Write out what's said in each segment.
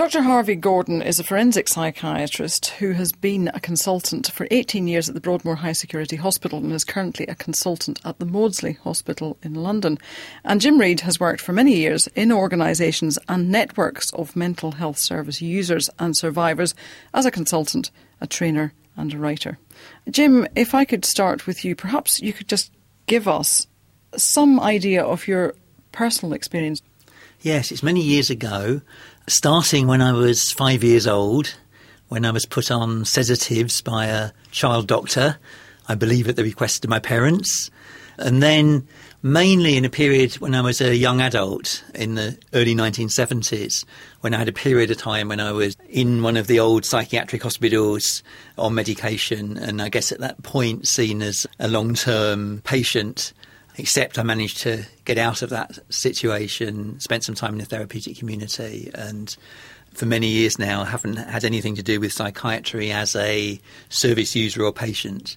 Dr. Harvey Gordon is a forensic psychiatrist who has been a consultant for 18 years at the Broadmoor High Security Hospital and is currently a consultant at the Maudsley Hospital in London. And Jim Reid has worked for many years in organisations and networks of mental health service users and survivors as a consultant, a trainer, and a writer. Jim, if I could start with you, perhaps you could just give us some idea of your personal experience. Yes, it's many years ago starting when I was five years old, when I was put on sedatives by a child doctor, I believe at the request of my parents, and then mainly in a period when I was a young adult in the early 1970s, when I had a period of time when I was in one of the old psychiatric hospitals on medication, and I guess at that point seen as a long term patient except I managed to get out of that situation, spent some time in the therapeutic community, and for many years now haven't had anything to do with psychiatry as a service user or patient.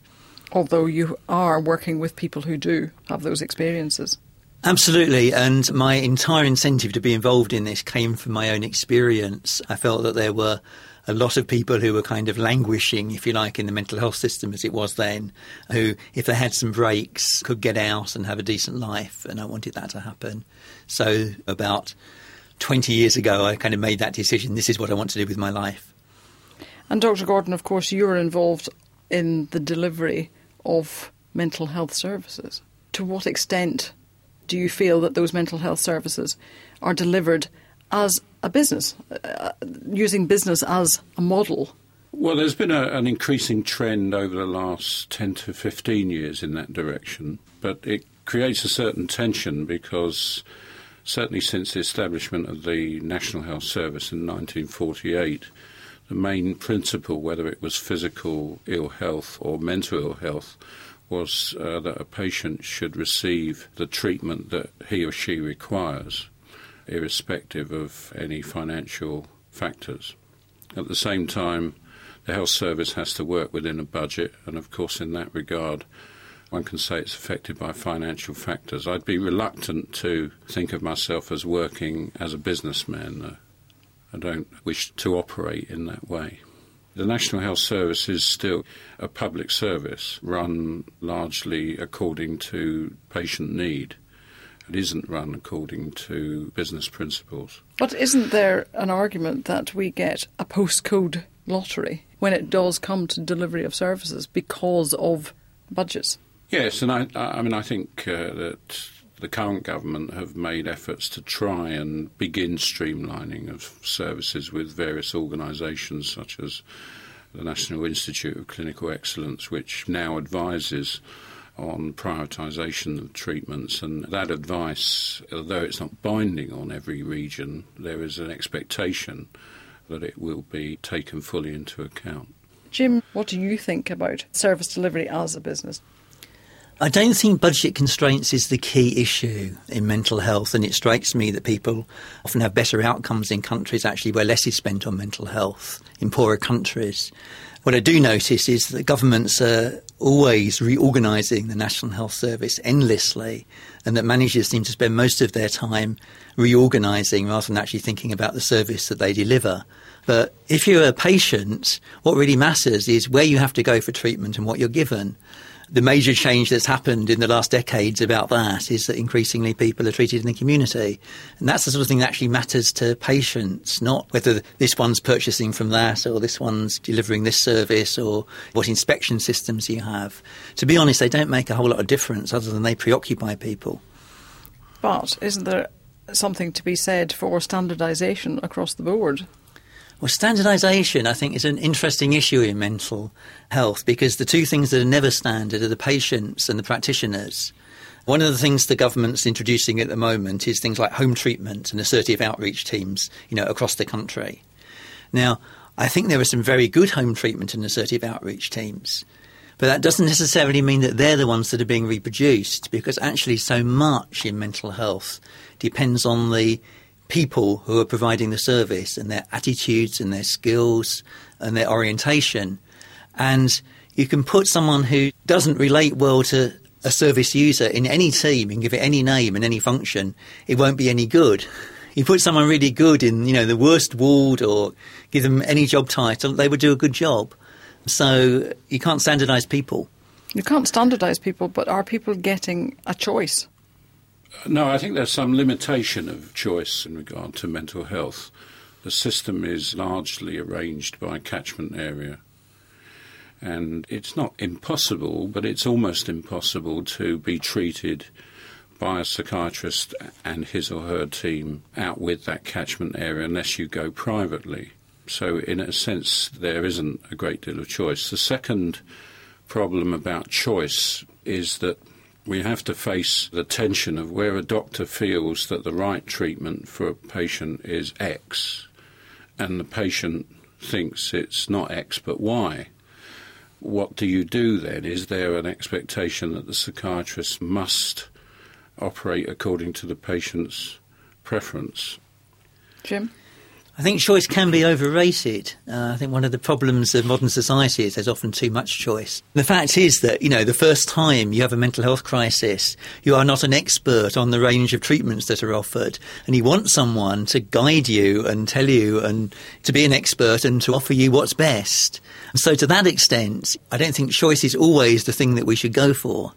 Although you are working with people who do have those experiences. Absolutely, and my entire incentive to be involved in this came from my own experience. I felt that there were a lot of people who were kind of languishing, if you like, in the mental health system as it was then, who, if they had some breaks, could get out and have a decent life. And I wanted that to happen. So, about 20 years ago, I kind of made that decision this is what I want to do with my life. And, Dr. Gordon, of course, you are involved in the delivery of mental health services. To what extent do you feel that those mental health services are delivered as a business, uh, using business as a model? Well, there's been a, an increasing trend over the last 10 to 15 years in that direction, but it creates a certain tension because certainly since the establishment of the National Health Service in 1948, the main principle, whether it was physical ill health or mental ill health, was uh, that a patient should receive the treatment that he or she requires irrespective of any financial factors. At the same time, the health service has to work within a budget, and of course, in that regard, one can say it's affected by financial factors. I'd be reluctant to think of myself as working as a businessman. I don't wish to operate in that way. The National Health Service is still a public service run largely according to patient need. It isn't run according to business principles. But isn't there an argument that we get a postcode lottery when it does come to delivery of services because of budgets? Yes, and I, I mean, I think uh, that the current government have made efforts to try and begin streamlining of services with various organisations such as the National Institute of Clinical Excellence, which now advises on prioritisation of treatments, and that advice, although it's not binding on every region, there is an expectation that it will be taken fully into account. Jim, what do you think about service delivery as a business? I don't think budget constraints is the key issue in mental health, and it strikes me that people often have better outcomes in countries actually where less is spent on mental health, in poorer countries. What I do notice is that governments are always reorganising the National Health Service endlessly, and that managers seem to spend most of their time reorganising rather than actually thinking about the service that they deliver. But if you're a patient, what really matters is where you have to go for treatment and what you're given the major change that's happened in the last decades about that is that increasingly people are treated in the community. And that's the sort of thing that actually matters to patients, not whether this one's purchasing from that or this one's delivering this service or what inspection systems you have. To be honest, they don't make a whole lot of difference other than they preoccupy people. But isn't there something to be said for standardisation across the board? Well, standardisation, I think, is an interesting issue in mental health because the two things that are never standard are the patients and the practitioners. One of the things the government's introducing at the moment is things like home treatment and assertive outreach teams, you know, across the country. Now, I think there are some very good home treatment and assertive outreach teams, but that doesn't necessarily mean that they're the ones that are being reproduced because actually so much in mental health depends on the people who are providing the service and their attitudes and their skills and their orientation. And you can put someone who doesn't relate well to a service user in any team and give it any name and any function, it won't be any good. You put someone really good in, you know, the worst ward or give them any job title, they would do a good job. So you can't standardise people. You can't standardise people, but are people getting a choice? No, I think there's some limitation of choice in regard to mental health. The system is largely arranged by catchment area. And it's not impossible, but it's almost impossible to be treated by a psychiatrist and his or her team out with that catchment area unless you go privately. So, in a sense, there isn't a great deal of choice. The second problem about choice is that we have to face the tension of where a doctor feels that the right treatment for a patient is X, and the patient thinks it's not X but Y. What do you do then? Is there an expectation that the psychiatrist must operate according to the patient's preference? Jim? I think choice can be overrated. Uh, I think one of the problems of modern society is there's often too much choice. The fact is that, you know, the first time you have a mental health crisis, you are not an expert on the range of treatments that are offered. And you want someone to guide you and tell you and to be an expert and to offer you what's best. And so to that extent, I don't think choice is always the thing that we should go for.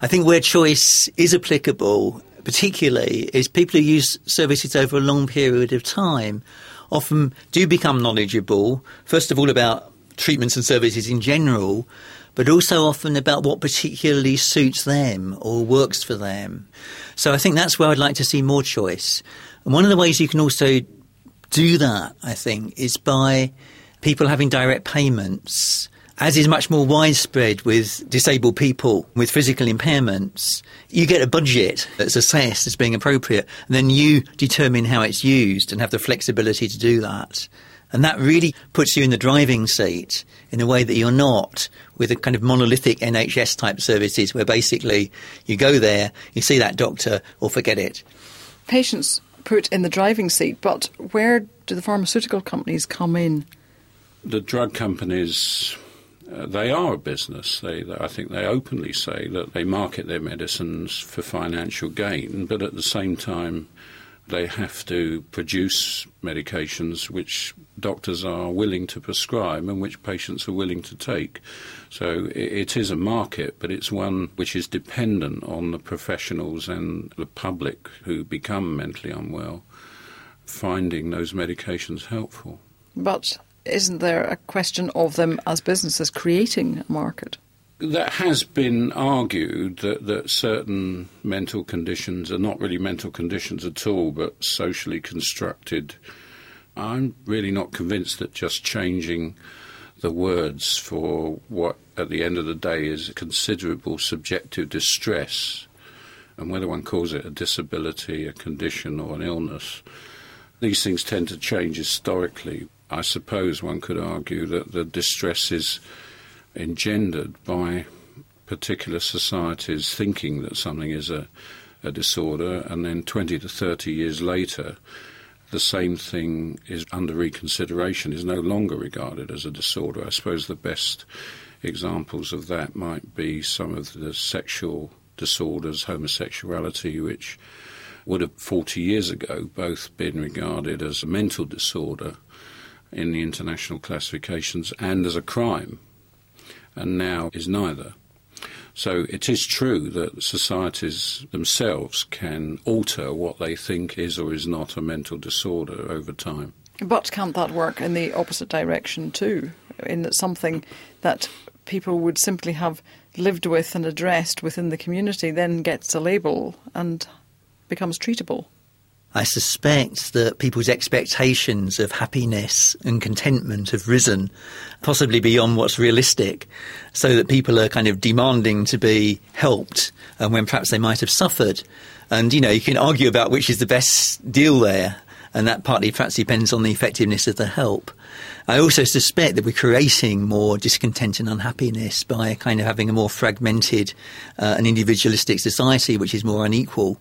I think where choice is applicable, particularly, is people who use services over a long period of time often do become knowledgeable, first of all, about treatments and services in general, but also often about what particularly suits them or works for them. So I think that's where I'd like to see more choice. And one of the ways you can also do that, I think, is by people having direct payments as is much more widespread with disabled people with physical impairments, you get a budget that's assessed as being appropriate, and then you determine how it's used and have the flexibility to do that. And that really puts you in the driving seat in a way that you're not with a kind of monolithic NHS type services where basically you go there, you see that doctor, or forget it. Patients put in the driving seat, but where do the pharmaceutical companies come in? The drug companies uh, they are a business. They, I think they openly say that they market their medicines for financial gain, but at the same time, they have to produce medications which doctors are willing to prescribe and which patients are willing to take. So it, it is a market, but it's one which is dependent on the professionals and the public who become mentally unwell finding those medications helpful. But isn't there a question of them as businesses creating a market? That has been argued that, that certain mental conditions are not really mental conditions at all, but socially constructed. I'm really not convinced that just changing the words for what at the end of the day is considerable subjective distress, and whether one calls it a disability, a condition, or an illness, these things tend to change historically. I suppose one could argue that the distress is engendered by particular societies thinking that something is a, a disorder, and then 20 to 30 years later, the same thing is under reconsideration, is no longer regarded as a disorder. I suppose the best examples of that might be some of the sexual disorders, homosexuality, which would have 40 years ago both been regarded as a mental disorder in the international classifications and as a crime, and now is neither. So it is true that societies themselves can alter what they think is or is not a mental disorder over time. But can't that work in the opposite direction too? In that something that people would simply have lived with and addressed within the community then gets a label and becomes treatable? I suspect that people's expectations of happiness and contentment have risen, possibly beyond what's realistic, so that people are kind of demanding to be helped and when perhaps they might have suffered. And, you know, you can argue about which is the best deal there, and that partly perhaps depends on the effectiveness of the help. I also suspect that we're creating more discontent and unhappiness by kind of having a more fragmented uh, and individualistic society, which is more unequal.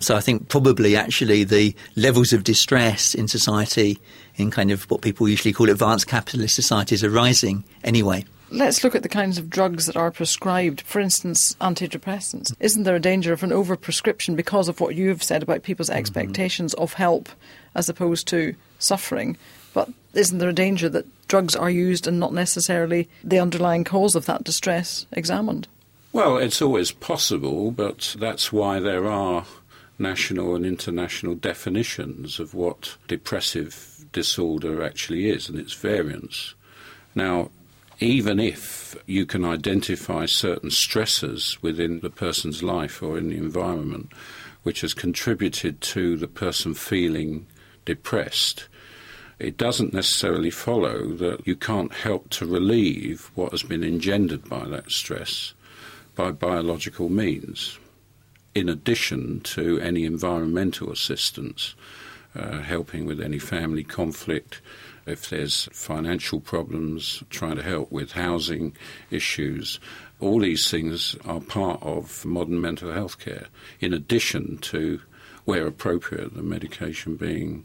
So I think probably actually the levels of distress in society, in kind of what people usually call advanced capitalist societies, are rising anyway. Let's look at the kinds of drugs that are prescribed, for instance, antidepressants. Isn't there a danger of an overprescription because of what you've said about people's mm-hmm. expectations of help as opposed to suffering? But isn't there a danger that drugs are used and not necessarily the underlying cause of that distress examined? Well, it's always possible, but that's why there are national and international definitions of what depressive disorder actually is and its variants. Now, even if you can identify certain stressors within the person's life or in the environment which has contributed to the person feeling depressed, it doesn't necessarily follow that you can't help to relieve what has been engendered by that stress by biological means, in addition to any environmental assistance, uh, helping with any family conflict, if there's financial problems, trying to help with housing issues. All these things are part of modern mental health care, in addition to, where appropriate, the medication being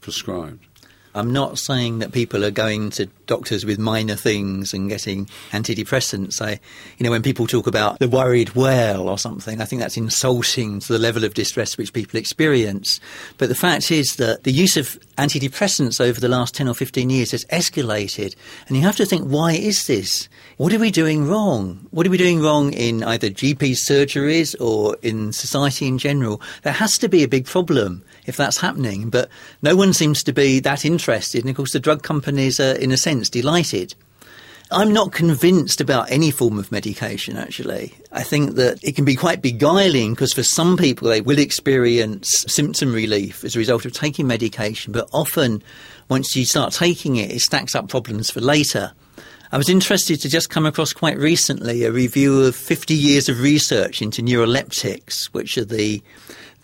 prescribed. I'm not saying that people are going to doctors with minor things and getting antidepressants. I, you know, when people talk about the worried whale or something, I think that's insulting to the level of distress which people experience. But the fact is that the use of antidepressants over the last 10 or 15 years has escalated. And you have to think, why is this? What are we doing wrong? What are we doing wrong in either GP surgeries or in society in general? There has to be a big problem if that's happening. But no one seems to be that interested. And of course, the drug companies are, in a sense, delighted. I'm not convinced about any form of medication, actually. I think that it can be quite beguiling because for some people, they will experience symptom relief as a result of taking medication. But often, once you start taking it, it stacks up problems for later. I was interested to just come across quite recently a review of 50 years of research into neuroleptics, which are the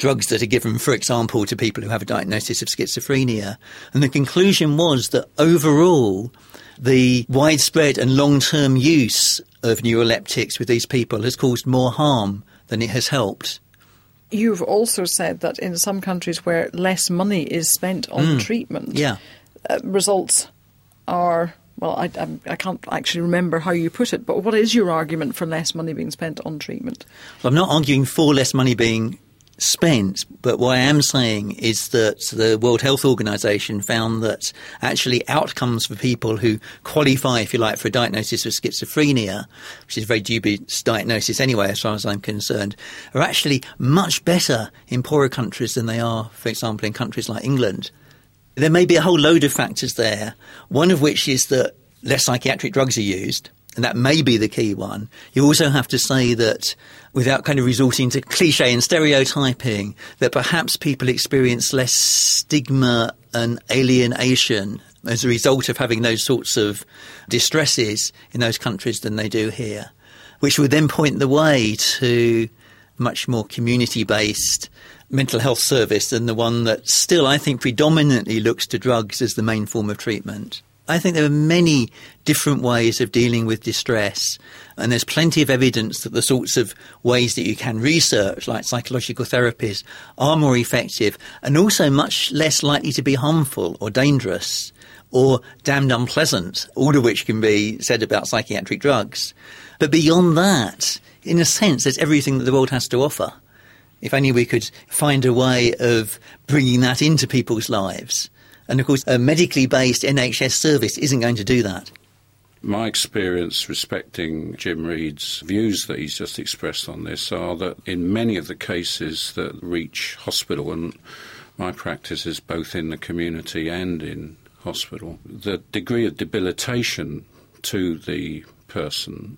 drugs that are given, for example, to people who have a diagnosis of schizophrenia. And the conclusion was that overall, the widespread and long term use of neuroleptics with these people has caused more harm than it has helped. You've also said that in some countries where less money is spent on mm, treatment, yeah. Uh, results are well, I, I, can't actually remember how you put it, but what is your argument for less money being spent on treatment? Well, I'm not arguing for less money being spent. But what I am saying is that the World Health Organization found that actually outcomes for people who qualify, if you like, for a diagnosis of schizophrenia, which is a very dubious diagnosis anyway, as far as I'm concerned, are actually much better in poorer countries than they are, for example, in countries like England. There may be a whole load of factors there, one of which is that less psychiatric drugs are used and that may be the key one. You also have to say that without kind of resorting to cliche and stereotyping, that perhaps people experience less stigma and alienation as a result of having those sorts of distresses in those countries than they do here, which would then point the way to much more community based mental health service than the one that still, I think, predominantly looks to drugs as the main form of treatment. I think there are many different ways of dealing with distress, and there's plenty of evidence that the sorts of ways that you can research, like psychological therapies, are more effective and also much less likely to be harmful or dangerous or damned unpleasant, all of which can be said about psychiatric drugs. But beyond that, in a sense, there's everything that the world has to offer. If only we could find a way of bringing that into people's lives. And of course, a medically based NHS service isn't going to do that. My experience respecting Jim Reid's views that he's just expressed on this are that in many of the cases that reach hospital, and my practice is both in the community and in hospital, the degree of debilitation to the person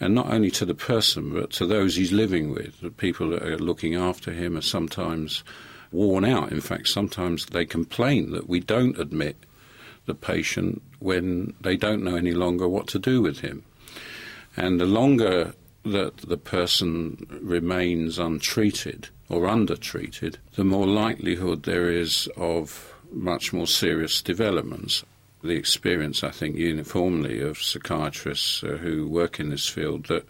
and not only to the person, but to those he's living with. The people that are looking after him are sometimes worn out. In fact, sometimes they complain that we don't admit the patient when they don't know any longer what to do with him. And the longer that the person remains untreated or undertreated, the more likelihood there is of much more serious developments. The experience, I think, uniformly of psychiatrists uh, who work in this field that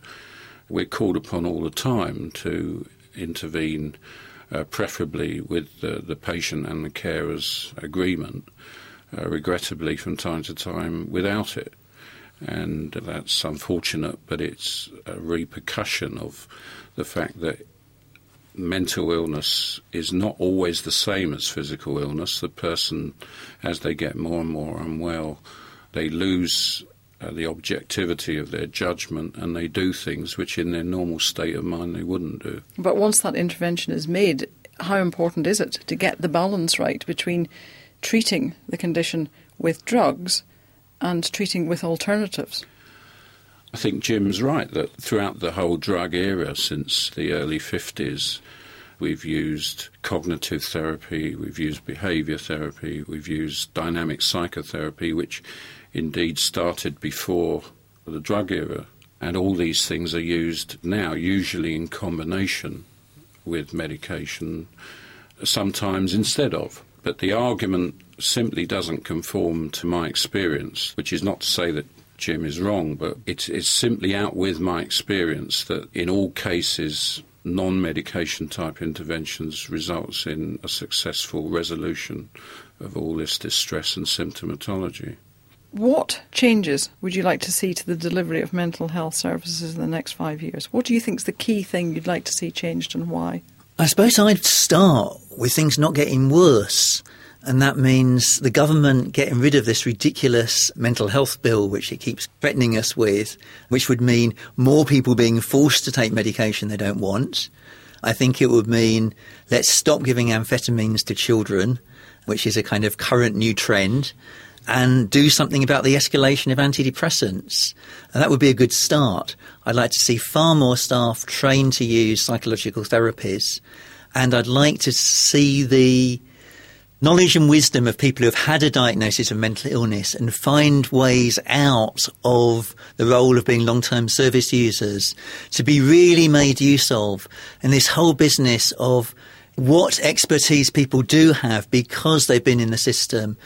we're called upon all the time to intervene uh, preferably with the, the, patient and the carer's agreement, uh, regrettably from time to time without it. And that's unfortunate, but it's a repercussion of the fact that mental illness is not always the same as physical illness. The person, as they get more and more unwell, they lose uh, the objectivity of their judgment and they do things which in their normal state of mind they wouldn't do. But once that intervention is made, how important is it to get the balance right between treating the condition with drugs and treating with alternatives? I think Jim's right that throughout the whole drug era since the early 50s, we've used cognitive therapy, we've used behaviour therapy, we've used dynamic psychotherapy, which indeed started before the drug era. And all these things are used now, usually in combination with medication, sometimes instead of. But the argument simply doesn't conform to my experience, which is not to say that Jim is wrong, but it's, it's simply out with my experience that in all cases, non medication type interventions results in a successful resolution of all this distress and symptomatology. What changes would you like to see to the delivery of mental health services in the next five years? What do you think is the key thing you'd like to see changed and why? I suppose I'd start with things not getting worse. And that means the government getting rid of this ridiculous mental health bill, which it keeps threatening us with, which would mean more people being forced to take medication they don't want. I think it would mean let's stop giving amphetamines to children, which is a kind of current new trend, and do something about the escalation of antidepressants. And that would be a good start. I'd like to see far more staff trained to use psychological therapies. And I'd like to see the knowledge and wisdom of people who have had a diagnosis of mental illness and find ways out of the role of being long term service users to be really made use of. And this whole business of what expertise people do have because they've been in the system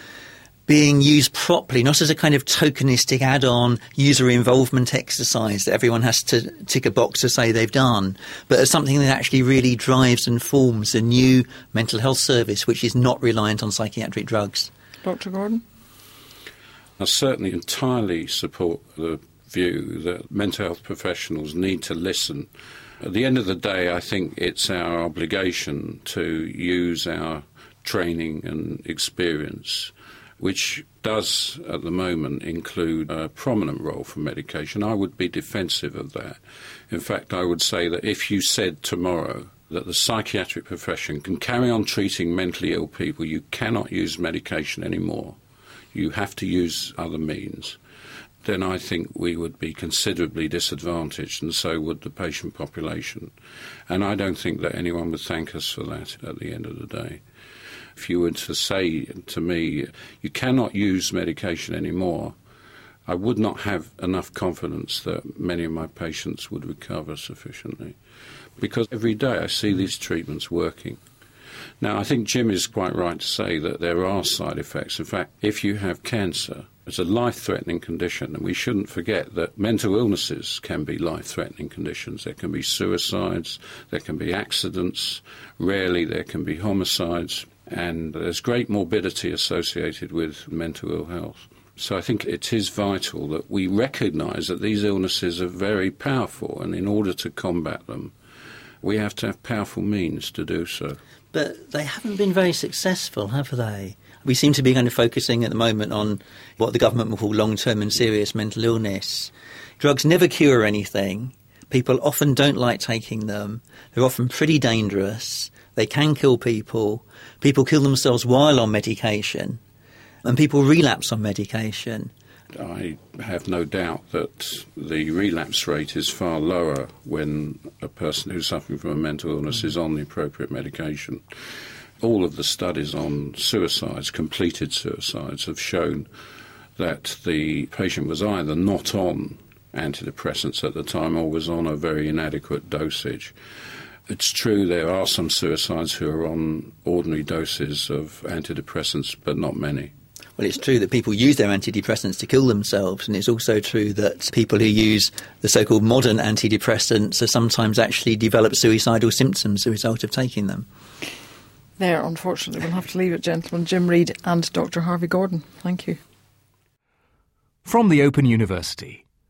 being used properly, not as a kind of tokenistic add on user involvement exercise that everyone has to tick a box to say they've done, but as something that actually really drives and forms a new mental health service which is not reliant on psychiatric drugs. Dr. Gordon? I certainly entirely support the view that mental health professionals need to listen. At the end of the day, I think it's our obligation to use our training and experience which does at the moment include a prominent role for medication. I would be defensive of that. In fact, I would say that if you said tomorrow that the psychiatric profession can carry on treating mentally ill people, you cannot use medication anymore. You have to use other means. Then I think we would be considerably disadvantaged, and so would the patient population. And I don't think that anyone would thank us for that at the end of the day if you were to say to me, you cannot use medication anymore, I would not have enough confidence that many of my patients would recover sufficiently. Because every day I see these treatments working. Now, I think Jim is quite right to say that there are side effects. In fact, if you have cancer, it's a life threatening condition, and we shouldn't forget that mental illnesses can be life threatening conditions. There can be suicides, there can be accidents, rarely there can be homicides and there's great morbidity associated with mental ill health. So I think it is vital that we recognise that these illnesses are very powerful, and in order to combat them, we have to have powerful means to do so. But they haven't been very successful, have they? We seem to be kind of focusing at the moment on what the government will call long term and serious mental illness. Drugs never cure anything. People often don't like taking them. They're often pretty dangerous. They can kill people. People kill themselves while on medication, and people relapse on medication. I have no doubt that the relapse rate is far lower when a person who's suffering from a mental illness is on the appropriate medication. All of the studies on suicides, completed suicides, have shown that the patient was either not on antidepressants at the time or was on a very inadequate dosage. It's true there are some suicides who are on ordinary doses of antidepressants, but not many. Well, it's true that people use their antidepressants to kill themselves, and it's also true that people who use the so called modern antidepressants are sometimes actually develop suicidal symptoms as a result of taking them. There, unfortunately, we'll have to leave it, gentlemen. Jim Reid and Dr. Harvey Gordon. Thank you. from the Open University.